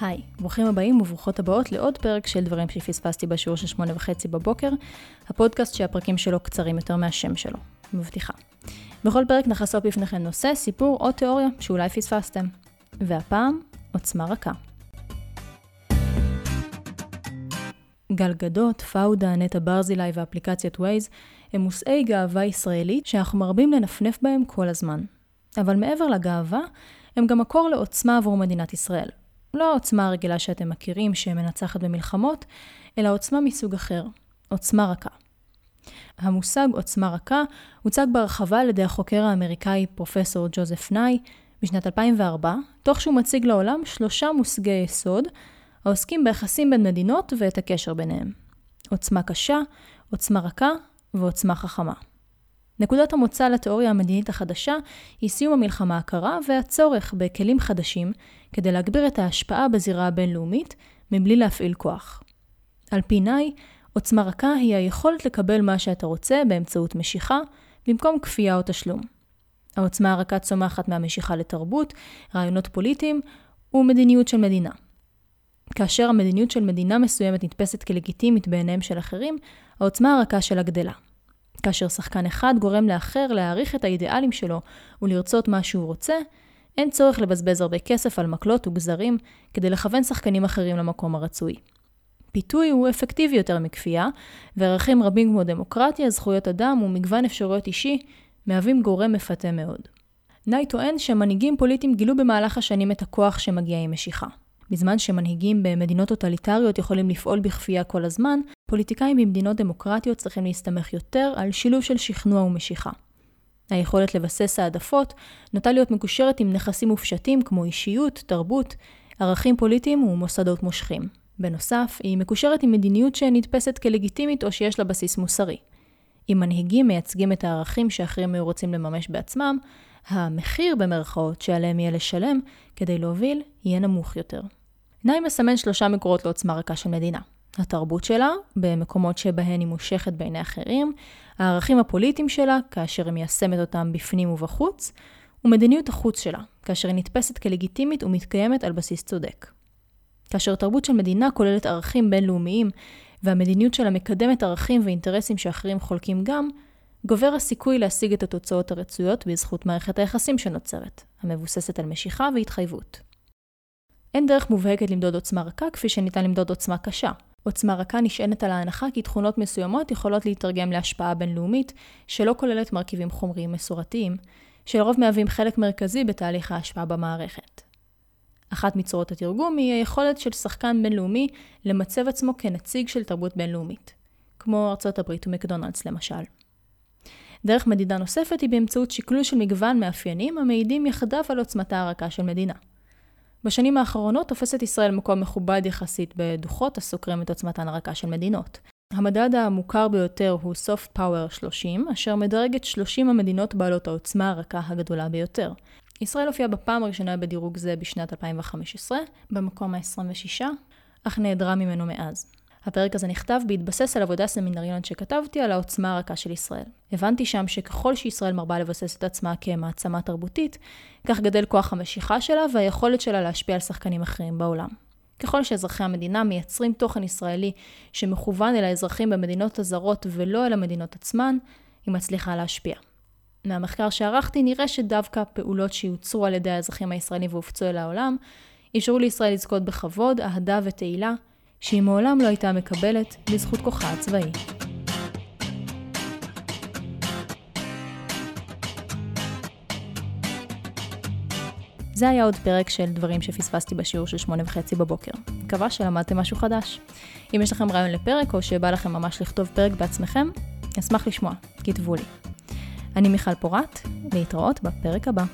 היי, ברוכים הבאים וברוכות הבאות לעוד פרק של דברים שפספסתי בשיעור של שמונה וחצי בבוקר, הפודקאסט שהפרקים שלו קצרים יותר מהשם שלו, מבטיחה. בכל פרק נחשוף בפניכם נושא, סיפור או תיאוריה שאולי פספסתם. והפעם, עוצמה רכה. גלגדות, פאודה, נטע ברזילי ואפליקציית ווייז הם מושאי גאווה ישראלית שאנחנו מרבים לנפנף בהם כל הזמן. אבל מעבר לגאווה, הם גם מקור לעוצמה עבור מדינת ישראל. לא העוצמה הרגילה שאתם מכירים, שמנצחת במלחמות, אלא עוצמה מסוג אחר, עוצמה רכה. המושג עוצמה רכה הוצג בהרחבה על ידי החוקר האמריקאי פרופסור ג'וזף נאי בשנת 2004, תוך שהוא מציג לעולם שלושה מושגי יסוד העוסקים ביחסים בין מדינות ואת הקשר ביניהם. עוצמה קשה, עוצמה רכה ועוצמה חכמה. נקודת המוצא לתיאוריה המדינית החדשה היא סיום המלחמה הקרה והצורך בכלים חדשים כדי להגביר את ההשפעה בזירה הבינלאומית מבלי להפעיל כוח. על פי נאי, עוצמה רכה היא היכולת לקבל מה שאתה רוצה באמצעות משיכה, במקום כפייה או תשלום. העוצמה הרכה צומחת מהמשיכה לתרבות, רעיונות פוליטיים ומדיניות של מדינה. כאשר המדיניות של מדינה מסוימת נתפסת כלגיטימית בעיניהם של אחרים, העוצמה הרכה שלה גדלה. כאשר שחקן אחד גורם לאחר להעריך את האידיאלים שלו ולרצות מה שהוא רוצה, אין צורך לבזבז הרבה כסף על מקלות וגזרים כדי לכוון שחקנים אחרים למקום הרצוי. פיתוי הוא אפקטיבי יותר מכפייה, וערכים רבים כמו דמוקרטיה, זכויות אדם ומגוון אפשרויות אישי מהווים גורם מפתה מאוד. נאי טוען שמנהיגים פוליטיים גילו במהלך השנים את הכוח שמגיע עם משיכה. בזמן שמנהיגים במדינות טוטליטריות יכולים לפעול בכפייה כל הזמן, פוליטיקאים במדינות דמוקרטיות צריכים להסתמך יותר על שילוב של שכנוע ומשיכה. היכולת לבסס העדפות נוטה להיות מקושרת עם נכסים מופשטים כמו אישיות, תרבות, ערכים פוליטיים ומוסדות מושכים. בנוסף, היא מקושרת עם מדיניות שנתפסת כלגיטימית או שיש לה בסיס מוסרי. אם מנהיגים מייצגים את הערכים שאחרים היו רוצים לממש בעצמם, המחיר במרכאות שעליהם יהיה לשלם כדי להוביל יהיה נמוך יותר. נאי מסמן שלושה מקורות לעוצמה רכה של מדינה. התרבות שלה, במקומות שבהן היא מושכת בעיני אחרים, הערכים הפוליטיים שלה, כאשר היא מיישמת אותם בפנים ובחוץ, ומדיניות החוץ שלה, כאשר היא נתפסת כלגיטימית ומתקיימת על בסיס צודק. כאשר תרבות של מדינה כוללת ערכים בינלאומיים, והמדיניות שלה מקדמת ערכים ואינטרסים שאחרים חולקים גם, גובר הסיכוי להשיג את התוצאות הרצויות בזכות מערכת היחסים שנוצרת, המבוססת על משיכה והתחייבות. אין דרך מובהקת למדוד עוצמה רכה כפי שניתן למדוד עוצמה קשה. עוצמה רכה נשענת על ההנחה כי תכונות מסוימות יכולות להתרגם להשפעה בינלאומית, שלא כוללת מרכיבים חומריים מסורתיים, שלרוב מהווים חלק מרכזי בתהליך ההשפעה במערכת. אחת מצורות התרגום היא היכולת של שחקן בינלאומי למצב עצמו כנציג של תרבות בינלאומית, כמו ארצות הברית ומקדונלדס למשל. דרך מדידה נוספת היא באמצעות שקלול של מגוון מאפיינים המעידים יחדיו על עוצמתה הרכה של מדינה. בשנים האחרונות תופסת ישראל מקום מכובד יחסית בדוחות הסוקרים את עוצמתן הרכה של מדינות. המדד המוכר ביותר הוא Soft Power 30, אשר מדרג את 30 המדינות בעלות העוצמה הרכה הגדולה ביותר. ישראל הופיעה בפעם הראשונה בדירוג זה בשנת 2015, במקום ה-26, אך נעדרה ממנו מאז. הפרק הזה נכתב בהתבסס על עבודה סמינריונית שכתבתי על העוצמה הרכה של ישראל. הבנתי שם שככל שישראל מרבה לבסס את עצמה כמעצמה תרבותית, כך גדל כוח המשיכה שלה והיכולת שלה להשפיע על שחקנים אחרים בעולם. ככל שאזרחי המדינה מייצרים תוכן ישראלי שמכוון אל האזרחים במדינות הזרות ולא אל המדינות עצמן, היא מצליחה להשפיע. מהמחקר שערכתי נראה שדווקא פעולות שיוצרו על ידי האזרחים הישראלים והופצו אל העולם, אפשרו לישראל לזכות בכבוד, אהדה ותהילה, שהיא מעולם לא הייתה מקבלת בזכות כוחה הצבאי. זה היה עוד פרק של דברים שפספסתי בשיעור של שמונה וחצי בבוקר. מקווה שלמדתם משהו חדש. אם יש לכם רעיון לפרק או שבא לכם ממש לכתוב פרק בעצמכם, אשמח לשמוע, כתבו לי. אני מיכל פורת, להתראות בפרק הבא.